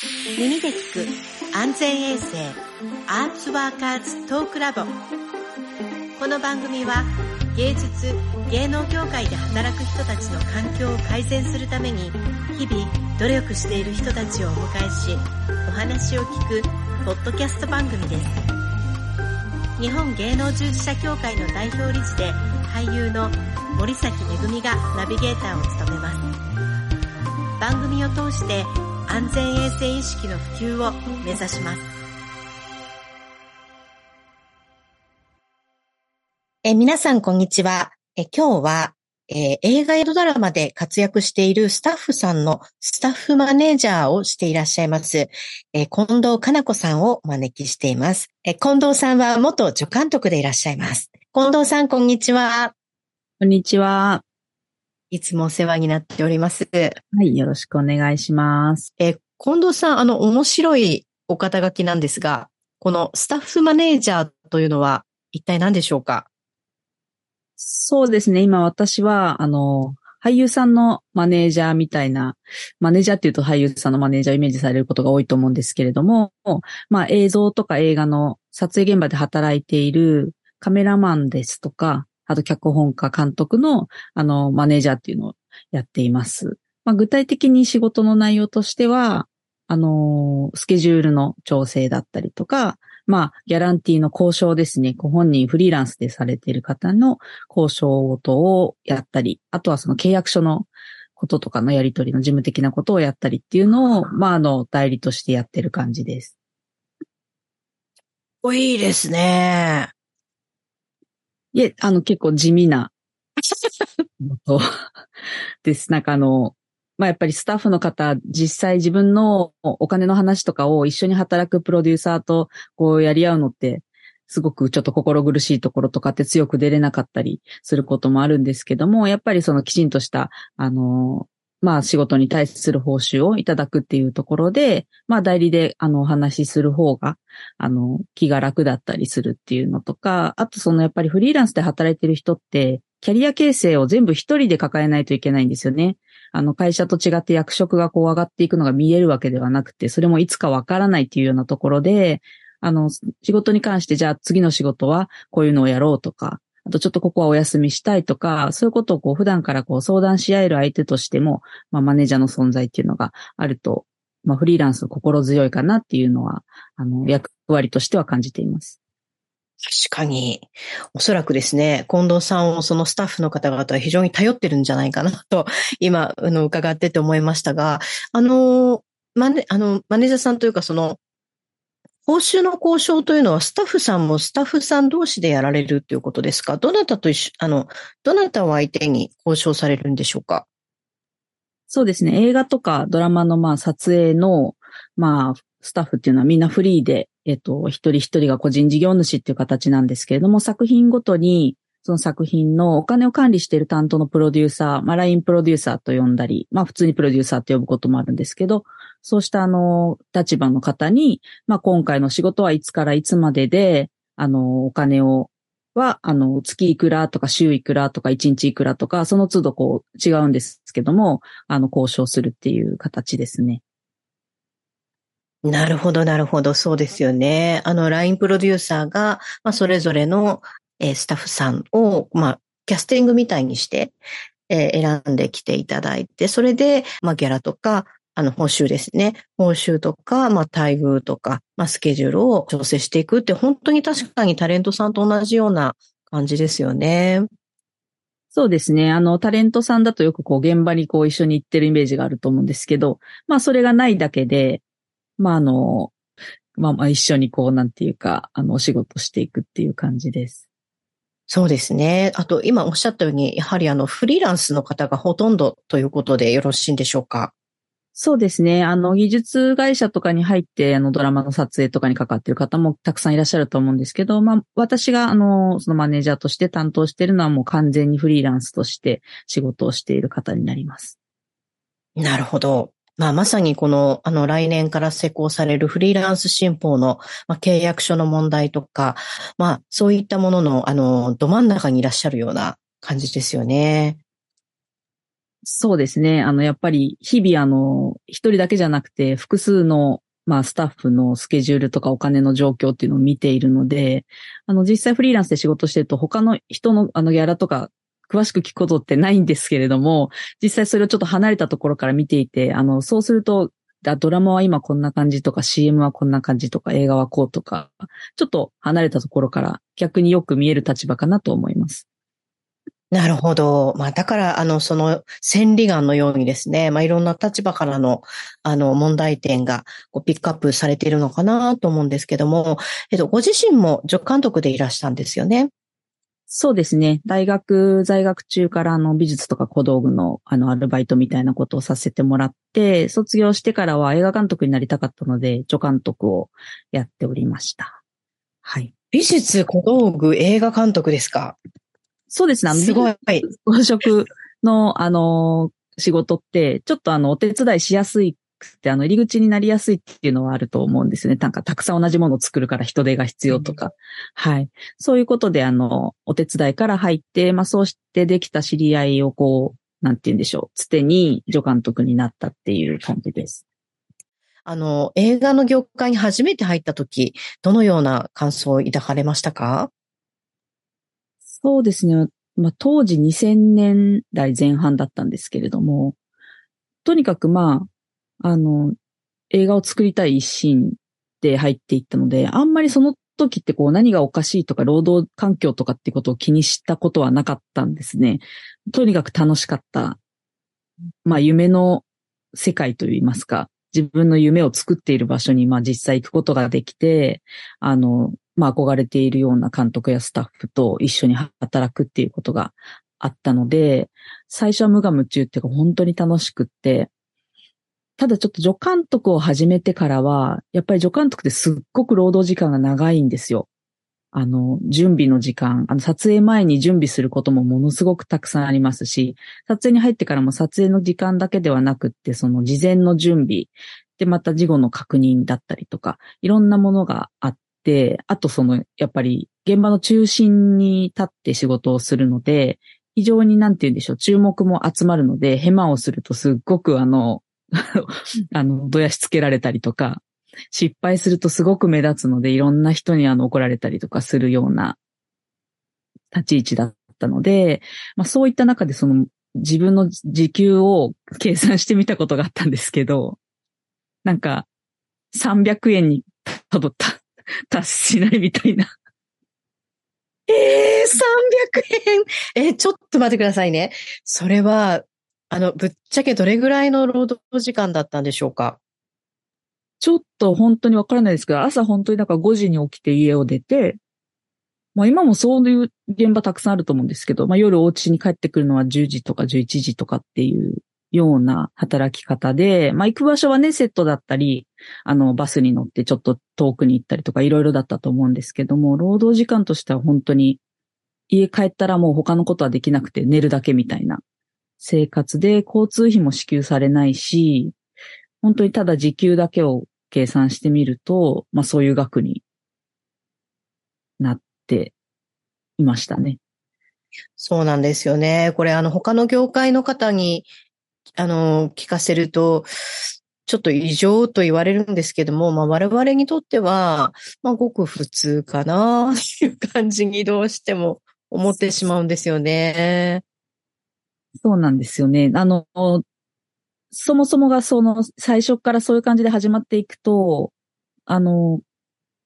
耳で聞く安全衛生アーツワーカーズトークラボこの番組は芸術芸能業界で働く人たちの環境を改善するために日々努力している人たちをお迎えしお話を聞くポッドキャスト番組です。日本芸能従事者協会の代表理事で俳優の森崎めがナビゲーターを務めます。番組を通して安全衛生意識の普及を目指しますえ皆さんこんにちはえ今日はえー、映画やドラマで活躍しているスタッフさんのスタッフマネージャーをしていらっしゃいます、えー、近藤かな子さんをお招きしています、えー、近藤さんは元助監督でいらっしゃいます。近藤さん、こんにちは。こんにちは。いつもお世話になっております。はい、よろしくお願いします。えー、近藤さん、あの、面白いお肩書きなんですが、このスタッフマネージャーというのは一体何でしょうか？そうですね。今私は、あの、俳優さんのマネージャーみたいな、マネージャーっていうと俳優さんのマネージャーをイメージされることが多いと思うんですけれども、まあ映像とか映画の撮影現場で働いているカメラマンですとか、あと脚本家監督の、あの、マネージャーっていうのをやっています。まあ、具体的に仕事の内容としては、あの、スケジュールの調整だったりとか、まあ、ギャランティーの交渉ですね。ご本人フリーランスでされている方の交渉等をやったり、あとはその契約書のこととかのやり取りの事務的なことをやったりっていうのを、まあ、あの、代理としてやってる感じです。おいいですね。いえ、あの、結構地味なです。なんかあの、まあ、やっぱりスタッフの方、実際自分のお金の話とかを一緒に働くプロデューサーとこうやり合うのって、すごくちょっと心苦しいところとかって強く出れなかったりすることもあるんですけども、やっぱりそのきちんとした、あの、まあ仕事に対する報酬をいただくっていうところで、まあ代理であのお話しする方が、あの気が楽だったりするっていうのとか、あとそのやっぱりフリーランスで働いてる人って、キャリア形成を全部一人で抱えないといけないんですよね。あの会社と違って役職がこう上がっていくのが見えるわけではなくて、それもいつかわからないっていうようなところで、あの、仕事に関してじゃあ次の仕事はこういうのをやろうとか、あとちょっとここはお休みしたいとか、そういうことをこう普段からこう相談し合える相手としても、まあマネージャーの存在っていうのがあると、まあフリーランス心強いかなっていうのは、あの、役割としては感じています。確かに。おそらくですね、近藤さんをそのスタッフの方々は非常に頼ってるんじゃないかなと、今、の、伺ってて思いましたが、あの、マネ、あの、マネージャーさんというか、その、報酬の交渉というのはスタッフさんもスタッフさん同士でやられるということですか？どなたと一緒、あの、どなたを相手に交渉されるんでしょうか？そうですね。映画とかドラマのまあ撮影のまあスタッフっていうのはみんなフリーで、えっと、一人一人が個人事業主っていう形なんですけれども、作品ごとにその作品のお金を管理している担当のプロデューサー、まあ、ラインプロデューサーと呼んだり、まあ、普通にプロデューサーと呼ぶこともあるんですけど、そうしたあの、立場の方に、まあ、今回の仕事はいつからいつまでで、あの、お金を、は、あの、月いくらとか週いくらとか一日いくらとか、その都度こう違うんですけども、あの、交渉するっていう形ですね。なるほど、なるほど。そうですよね。あの、LINE プロデューサーが、まあ、それぞれの、えー、スタッフさんを、まあ、キャスティングみたいにして、えー、選んできていただいて、それで、まあ、ギャラとか、あの、報酬ですね。報酬とか、まあ、待遇とか、まあ、スケジュールを調整していくって、本当に確かにタレントさんと同じような感じですよね。そうですね。あの、タレントさんだとよくこう、現場にこう、一緒に行ってるイメージがあると思うんですけど、まあ、それがないだけで、まあ、あの、まあ、まあ、一緒にこう、なんていうか、あの、お仕事していくっていう感じです。そうですね。あと、今おっしゃったように、やはりあの、フリーランスの方がほとんどということでよろしいんでしょうか？そうですね。あの、技術会社とかに入って、あの、ドラマの撮影とかに関わっている方もたくさんいらっしゃると思うんですけど、まあ、私が、あの、そのマネージャーとして担当しているのはもう完全にフリーランスとして仕事をしている方になります。なるほど。まあ、まさにこの、あの、来年から施行されるフリーランス新法の、まあ、契約書の問題とか、まあ、そういったものの、あの、ど真ん中にいらっしゃるような感じですよね。そうですね。あの、やっぱり日々あの、一人だけじゃなくて複数のまあ、スタッフのスケジュールとかお金の状況っていうのを見ているので、あの、実際フリーランスで仕事してると他の人のあのギャラとか詳しく聞くことってないんですけれども、実際それをちょっと離れたところから見ていて、あの、そうすると、ドラマは今こんな感じとか CM はこんな感じとか映画はこうとか、ちょっと離れたところから逆によく見える立場かなと思います。なるほど。まあ、だから、あの、その、千里眼のようにですね、まあ、いろんな立場からの、あの、問題点が、こう、ピックアップされているのかなと思うんですけども、えっと、ご自身も助監督でいらしたんですよね。そうですね。大学在学中からあの美術とか小道具のあのアルバイトみたいなことをさせてもらって、卒業してからは映画監督になりたかったので、助監督をやっておりました。はい。美術、小道具、映画監督ですか？そうですね。すごい。装飾の、あの、仕事って、ちょっとあの、お手伝いしやすいくて、あの、入り口になりやすいっていうのはあると思うんですね。なんか、たくさん同じものを作るから人手が必要とか。うん、はい。そういうことで、あの、お手伝いから入って、まあ、そうしてできた知り合いをこう、なんて言うんでしょう。つてに助監督になったっていう感じです。あの、映画の業界に初めて入った時、どのような感想を抱かれましたか？そうですね。まあ、当時2000年代前半だったんですけれども、とにかくまあ、あの、映画を作りたい一心で入っていったので、あんまりその時ってこう何がおかしいとか労働環境とかってことを気にしたことはなかったんですね。とにかく楽しかった。まあ夢の世界といいますか、自分の夢を作っている場所にまあ実際行くことができて、あの、まあ憧れているような監督やスタッフと一緒に働くっていうことがあったので、最初は無我夢中っていうか本当に楽しくって、ただちょっと助監督を始めてからは、やっぱり助監督ってすっごく労働時間が長いんですよ。あの、準備の時間、あの、撮影前に準備することもものすごくたくさんありますし、撮影に入ってからも撮影の時間だけではなくって、その事前の準備、で、また事後の確認だったりとか、いろんなものがあって、あとその、やっぱり現場の中心に立って仕事をするので、非常になんて言うんでしょう、注目も集まるので、ヘマをするとすっごくあの、あの、どやしつけられたりとか、失敗するとすごく目立つので、いろんな人にあの怒られたりとかするような立ち位置だったので、まあそういった中でその自分の時給を計算してみたことがあったんですけど、なんか300円にたどった 達しないみたいな。ええー、300円。えちょっと待ってくださいね。それは、あの、ぶっちゃけどれぐらいの労働時間だったんでしょうか？ちょっと本当にわからないですけど、朝本当にだか5時に起きて家を出て、まあ今もそういう現場たくさんあると思うんですけど、まあ夜お家に帰ってくるのは10時とか11時とかっていうような働き方で、まあ行く場所はね、セットだったり、あの、バスに乗ってちょっと遠くに行ったりとかいろいろだったと思うんですけども、労働時間としては本当に家帰ったらもう他のことはできなくて寝るだけみたいな生活で交通費も支給されないし、本当にただ時給だけを計算してみると、まあそういう額になっていましたね。そうなんですよね。これあの他の業界の方にあの、聞かせると、ちょっと異常と言われるんですけども、まあ我々にとっては、まあごく普通かなっていう感じにどうしても思ってしまうんですよね。そうなんですよね。あの、そもそもがその最初からそういう感じで始まっていくと、あの、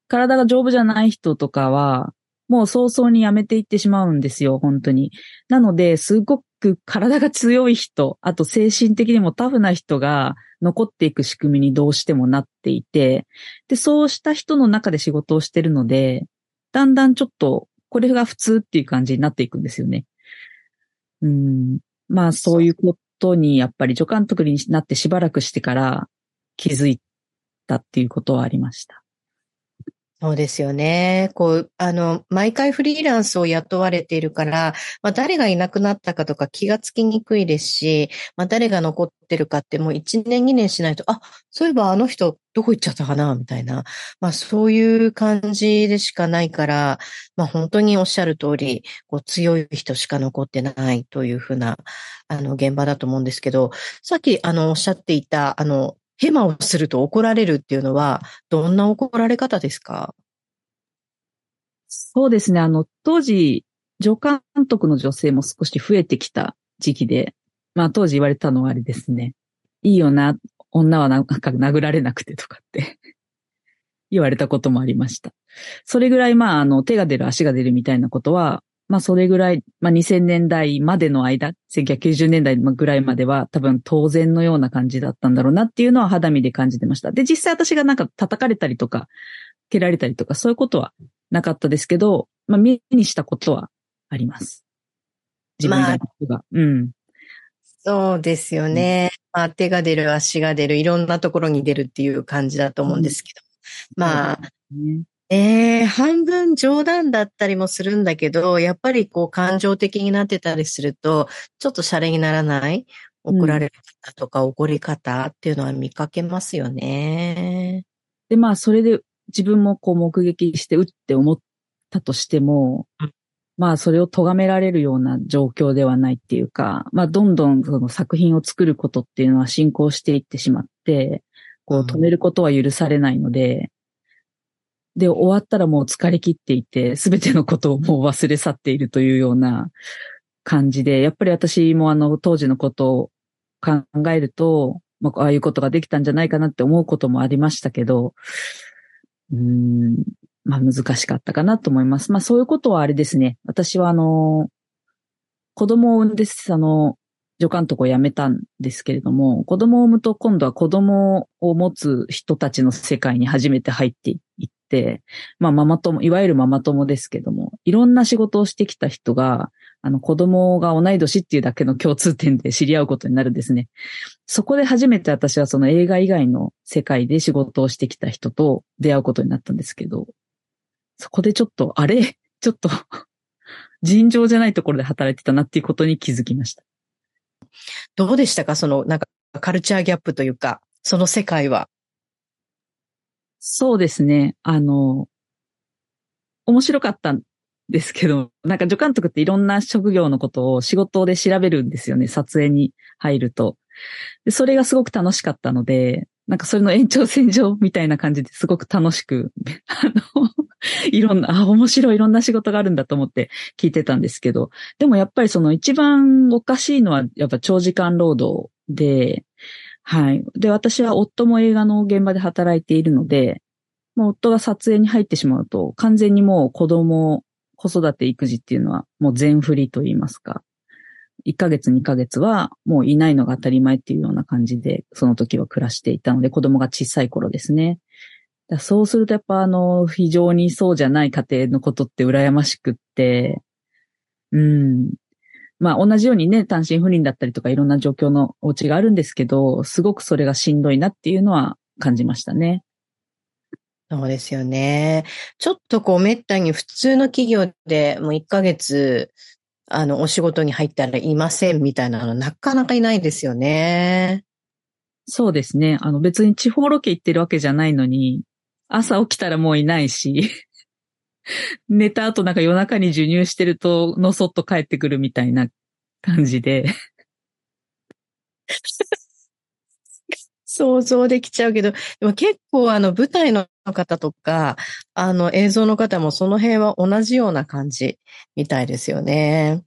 体が丈夫じゃない人とかは、もう早々にやめていってしまうんですよ、本当に。なので、すごく体が強い人、あと精神的にもタフな人が残っていく仕組みにどうしてもなっていて、で、そうした人の中で仕事をしてるので、だんだんちょっと、これが普通っていう感じになっていくんですよね。うん。まあ、そういうことに、やっぱり助監督になってしばらくしてから気づいたっていうことはありました。そうですよね。こう、あの、毎回フリーランスを雇われているから、まあ、誰がいなくなったかとか気がつきにくいですし、まあ、誰が残ってるかってもう1年2年しないと、あ、そういえばあの人どこ行っちゃったかなみたいな。まあ、そういう感じでしかないから、まあ、本当におっしゃる通り、こう、強い人しか残ってないというふうな、あの、現場だと思うんですけど、さっき、あの、おっしゃっていた、あの、ヘマをすると怒られるっていうのは、どんな怒られ方ですか？そうですね。あの、当時、助監督の女性も少し増えてきた時期で、まあ当時言われたのはあれですね。いいよな、女はなんか殴られなくてとかって 言われたこともありました。それぐらいまああの手が出る足が出るみたいなことは、まあそれぐらい、まあ2000年代までの間、1990年代ぐらいまでは多分当然のような感じだったんだろうなっていうのは肌身で感じてました。で、実際私がなんか叩かれたりとか、蹴られたりとか、そういうことはなかったですけど、まあ目にしたことはあります。自分が、まあ、うん。そうですよね。うん、まあ手が出る、足が出る、いろんなところに出るっていう感じだと思うんですけど。うん、まあ、ね、ええー、半分冗談だったりもするんだけど、やっぱりこう感情的になってたりすると、ちょっとシャレにならない怒られる方とか怒り方っていうのは見かけますよね。で、まあ、それで自分もこう目撃してうって思ったとしても、まあ、それを咎められるような状況ではないっていうか、まあ、どんどんその作品を作ることっていうのは進行していってしまって、こう止めることは許されないので、で、終わったらもう疲れ切っていて、すべてのことをもう忘れ去っているというような感じで、やっぱり私もあの、当時のことを考えると、まあ、ああいうことができたんじゃないかなって思うこともありましたけど、うん、まあ難しかったかなと思います。まあそういうことはあれですね。私はあの、子供を産んで、あの、助監督を辞めたんですけれども、子供を産むと今度は子供を持つ人たちの世界に初めて入っていって、まあママ友、いわゆるママ友ですけども、いろんな仕事をしてきた人が、あの子供が同い年っていうだけの共通点で知り合うことになるんですね。そこで初めて私はその映画以外の世界で仕事をしてきた人と出会うことになったんですけど、そこでちょっと、あれ？ちょっと尋常じゃないところで働いてたなっていうことに気づきました。どうでしたか？その、なんか、カルチャーギャップというか、その世界は。そうですね。あの、面白かったんですけど、なんか助監督っていろんな職業のことを仕事で調べるんですよね。撮影に入ると。でそれがすごく楽しかったので、なんかそれの延長線上みたいな感じですごく楽しく、あの、いろんな、あ、面白いいろんな仕事があるんだと思って聞いてたんですけど、でもやっぱりその一番おかしいのはやっぱ長時間労働で、はい。で、私は夫も映画の現場で働いているので、もう夫が撮影に入ってしまうと、完全にもう子供、子育て育児っていうのはもう全振りと言いますか、1ヶ月2ヶ月はもういないのが当たり前っていうような感じで、その時は暮らしていたので、子供が小さい頃ですね。そうするとやっぱあの、非常にそうじゃない家庭のことって羨ましくって、うん。まあ同じようにね、単身赴任だったりとかいろんな状況のお家があるんですけど、すごくそれがしんどいなっていうのは感じましたね。そうですよね。ちょっとこう、めったに普通の企業でもう1ヶ月、あの、お仕事に入ったらいませんみたいなのなかなかいないですよね。そうですね。あの別に地方ロケ行ってるわけじゃないのに、朝起きたらもういないし、寝た後なんか夜中に授乳してると、のそっと帰ってくるみたいな感じで。想像できちゃうけど、でも結構あの舞台の方とか、あの映像の方もその辺は同じような感じみたいですよね。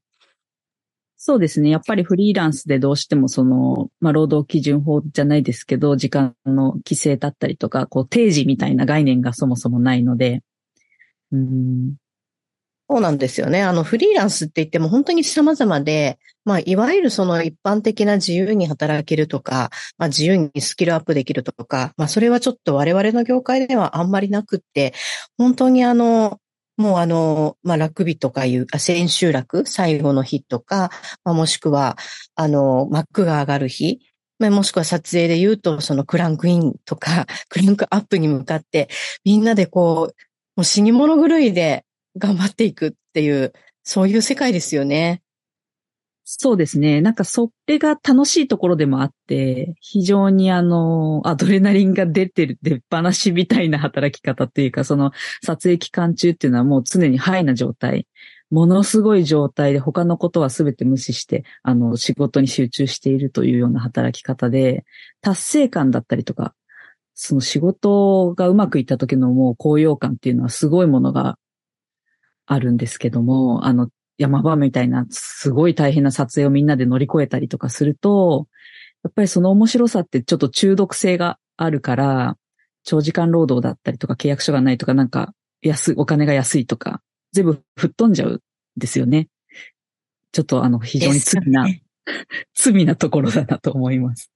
そうですね。やっぱりフリーランスでどうしてもその、まあ、労働基準法じゃないですけど、時間の規制だったりとか、こう、定時みたいな概念がそもそもないので、うん。そうなん。ですよね。あの、フリーランスって言っても本当に様々で、まあ、いわゆるその一般的な自由に働けるとか、まあ、自由にスキルアップできるとか、まあ、それはちょっと我々の業界ではあん。まりなくって、本当にあの、もうあの、まあ、楽日とかいう、あ千秋楽、最後の日とか、まあ、もしくは、あの、マックが上がる日、まあ、もしくは撮影で言うと、そのクランクインとか、クランクアップに向かって、みん。なでこう、もう死に物狂いで頑張っていくっていう、そういう世界ですよね。そうですね。なんかそれが楽しいところでもあって、非常にあの、アドレナリンが出てる、出っ放しみたいな働き方っていうか、その撮影期間中っていうのはもう常にハイな状態。ものすごい状態で他のことは全て無視して、あの、仕事に集中しているというような働き方で、達成感だったりとか、その仕事がうまくいった時のもう高揚感っていうのはすごいものがあるんですけども、あの、山場みたいなすごい大変な撮影をみんなで乗り越えたりとかすると、やっぱりその面白さってちょっと中毒性があるから、長時間労働だったりとか契約書がないとかなんか安い、お金が安いとか、全部吹っ飛んじゃうんですよね。ちょっとあの非常に罪な、罪なところだなと思います。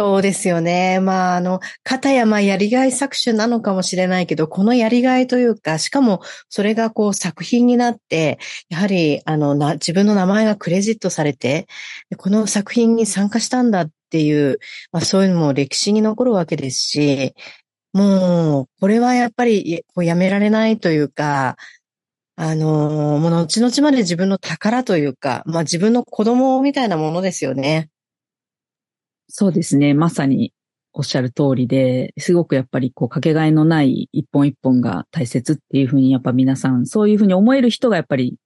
そうですよね。まあ、あの、片やまあやりがい搾取なのかもしれないけど、このやりがいというか、しかもそれがこう作品になって、やはりあのな、自分の名前がクレジットされて、この作品に参加したんだっていう、まあそういうのも歴史に残るわけですし、もう、これはやっぱりこうやめられないというか、あの、もう後々まで自分の宝というか、まあ自分の子供みたいなものですよね。そうですね。まさにおっしゃる通りで、すごくやっぱりこうかけがえのない一本一本が大切っていうふうにやっぱ皆さん、そういうふうに思える人がやっぱり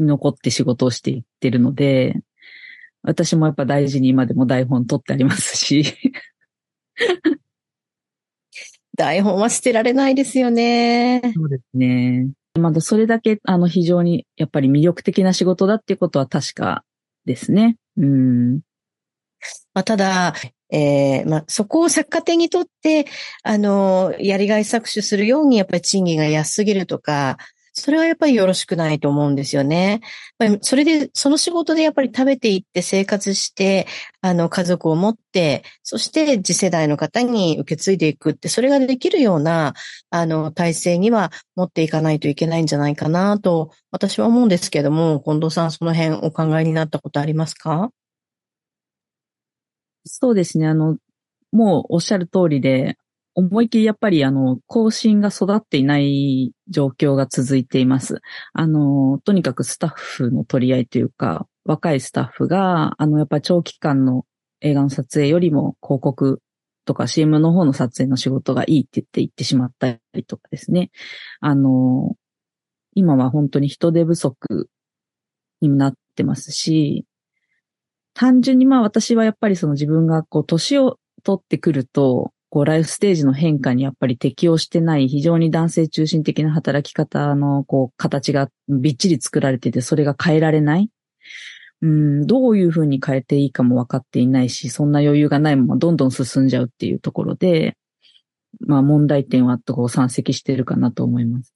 残って仕事をしていってるので、私もやっぱ大事に今でも台本取ってありますし、台本は捨てられないですよね。そうですね。まだそれだけあの非常にやっぱり魅力的な仕事だっていうことは確かですね。うん。まあ、ただ、えーまあ、そこを作家手にとって、あの、やりがい搾取するように、やっぱり賃金が安すぎるとか、それはやっぱりよろしくないと思うんですよね。やっぱりそれで、その仕事でやっぱり食べていって生活して、あの、家族を持って、そして次世代の方に受け継いでいくって、それができるような、あの、体制には持っていかないといけないんじゃないかなと、私は思うんですけども、近藤さん、その辺お考えになったことありますか？そうですね。あの、もうおっしゃる通りで、思いっきりやっぱりあの、更新が育っていない状況が続いています。あの、とにかくスタッフの取り合いというか、若いスタッフが、あの、やっぱり長期間の映画の撮影よりも広告とか CM の方の撮影の仕事がいいって言って言ってしまったりとかですね。あの、今は本当に人手不足になってますし、単純にまあ私はやっぱりその自分がこう年を取ってくると、こうライフステージの変化にやっぱり適応してない非常に男性中心的な働き方のこう形がびっちり作られててそれが変えられない。うん、どういうふうに変えていいかも分かっていないし、そんな余裕がないままどんどん進んじゃうっていうところで、まあ問題点はとこう山積してるかなと思います。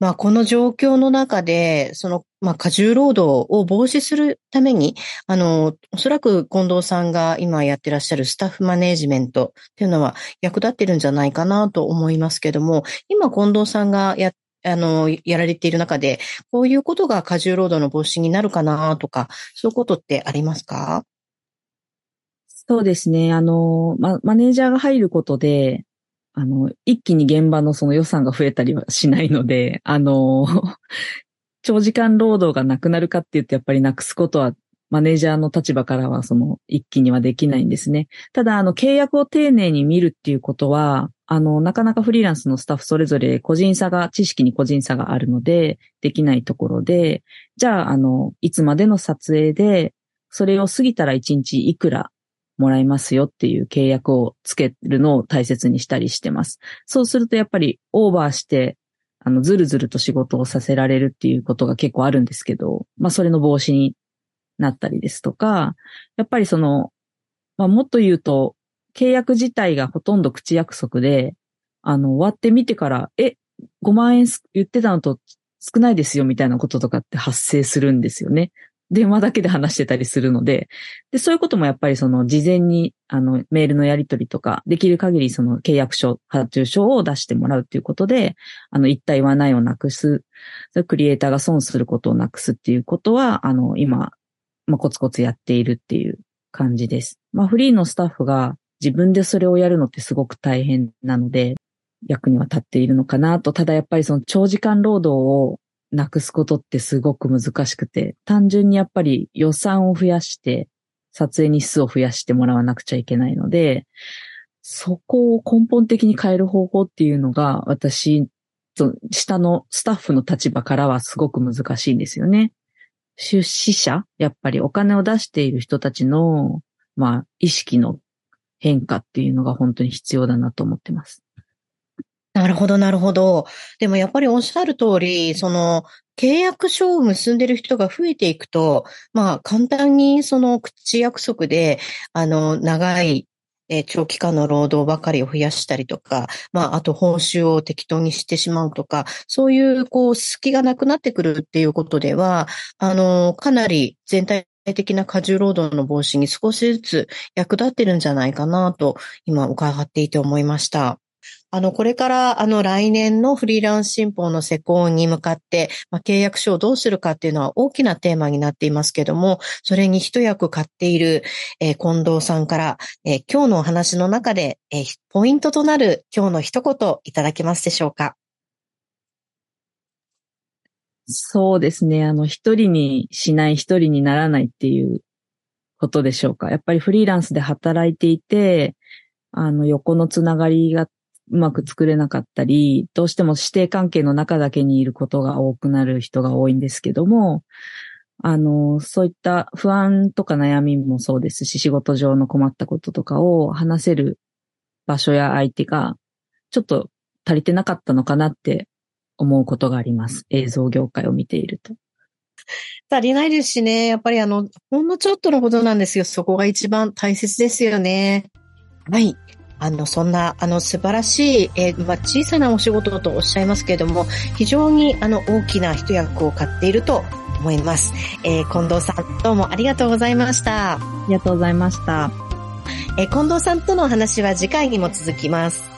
まあ、この状況の中で、その、まあ、過重労働を防止するために、あの、おそらく近藤さんが今やってらっしゃるスタッフマネージメントっていうのは役立ってるんじゃないかなと思いますけども、今近藤さんがや、あの、やられている中で、こういうことが過重労働の防止になるかなとか、そういうことってありますか？そうですね。あの、ま、マネージャーが入ることで、あの、一気に現場のその予算が増えたりはしないので、あの、長時間労働がなくなるかって言ってやっぱりなくすことは、マネージャーの立場からはその一気にはできないんですね。ただ、あの、契約を丁寧に見るっていうことは、あの、なかなかフリーランスのスタッフそれぞれ個人差が、知識に個人差があるので、できないところで、じゃあ、あの、いつまでの撮影で、それを過ぎたら1日いくらもらいますよっていう契約をつけるのを大切にしたりしてます。そうするとやっぱりオーバーして、あの、ずるずると仕事をさせられるっていうことが結構あるんですけど、まあそれの防止になったりですとか、やっぱりその、まあもっと言うと、契約自体がほとんど口約束で、あの、終わってみてから、え、5万円言ってたのと少ないですよみたいなこととかって発生するんですよね。電話だけで話してたりするので、で、そういうこともやっぱりその事前にあのメールのやり取りとか、できる限りその契約書、発注書を出してもらうっていうことで、あの一体はないをなくす、クリエイターが損することをなくすっていうことは、あの今、まあ、コツコツやっているっていう感じです。まあフリーのスタッフが自分でそれをやるのってすごく大変なので、役には立っているのかなと。ただやっぱりその長時間労働をなくすことってすごく難しくて、単純にやっぱり予算を増やして、撮影日数を増やしてもらわなくちゃいけないので、そこを根本的に変える方法っていうのが、私、下のスタッフの立場からはすごく難しいんですよね。出資者やっぱりお金を出している人たちの、まあ、意識の変化っていうのが本当に必要だなと思ってます。なるほど、なるほど。でもやっぱりおっしゃる通り、その、契約書を結んでる人が増えていくと、まあ、簡単にその口約束で、あの、長いえ長期間の労働ばかりを増やしたりとか、まあ、あと報酬を適当にしてしまうとか、そういう、こう、隙がなくなってくるっていうことでは、あの、かなり全体的な過重労働の防止に少しずつ役立ってるんじゃないかなと、今伺っていて思いました。あの、これから、あの、来年のフリーランス新法の施行に向かって、まあ、契約書をどうするかっていうのは大きなテーマになっていますけども、それに一役買っている、えー、近藤さんから、えー、今日のお話の中で、えー、ポイントとなる今日の一言いただけますでしょうか？そうですね。あの、一人にしない一人にならないっていうことでしょうか。やっぱりフリーランスで働いていて、あの、横のつながりがうまく作れなかったり、どうしても指定関係の中だけにいることが多くなる人が多いんですけども、あの、そういった不安とか悩みもそうですし、仕事上の困ったこととかを話せる場所や相手が、ちょっと足りてなかったのかなって思うことがあります。映像業界を見ていると。足りないですしね。やっぱりあの、ほんのちょっとのことなんですよ。そこが一番大切ですよね。はい。あの、そんな、あの、素晴らしい、えー、まあ、小さなお仕事とおっしゃいますけれども、非常に、あの、大きな一役を買っていると思います。えー、近藤さん、どうもありがとうございました。ありがとうございました。えー、近藤さんとのお話は次回にも続きます。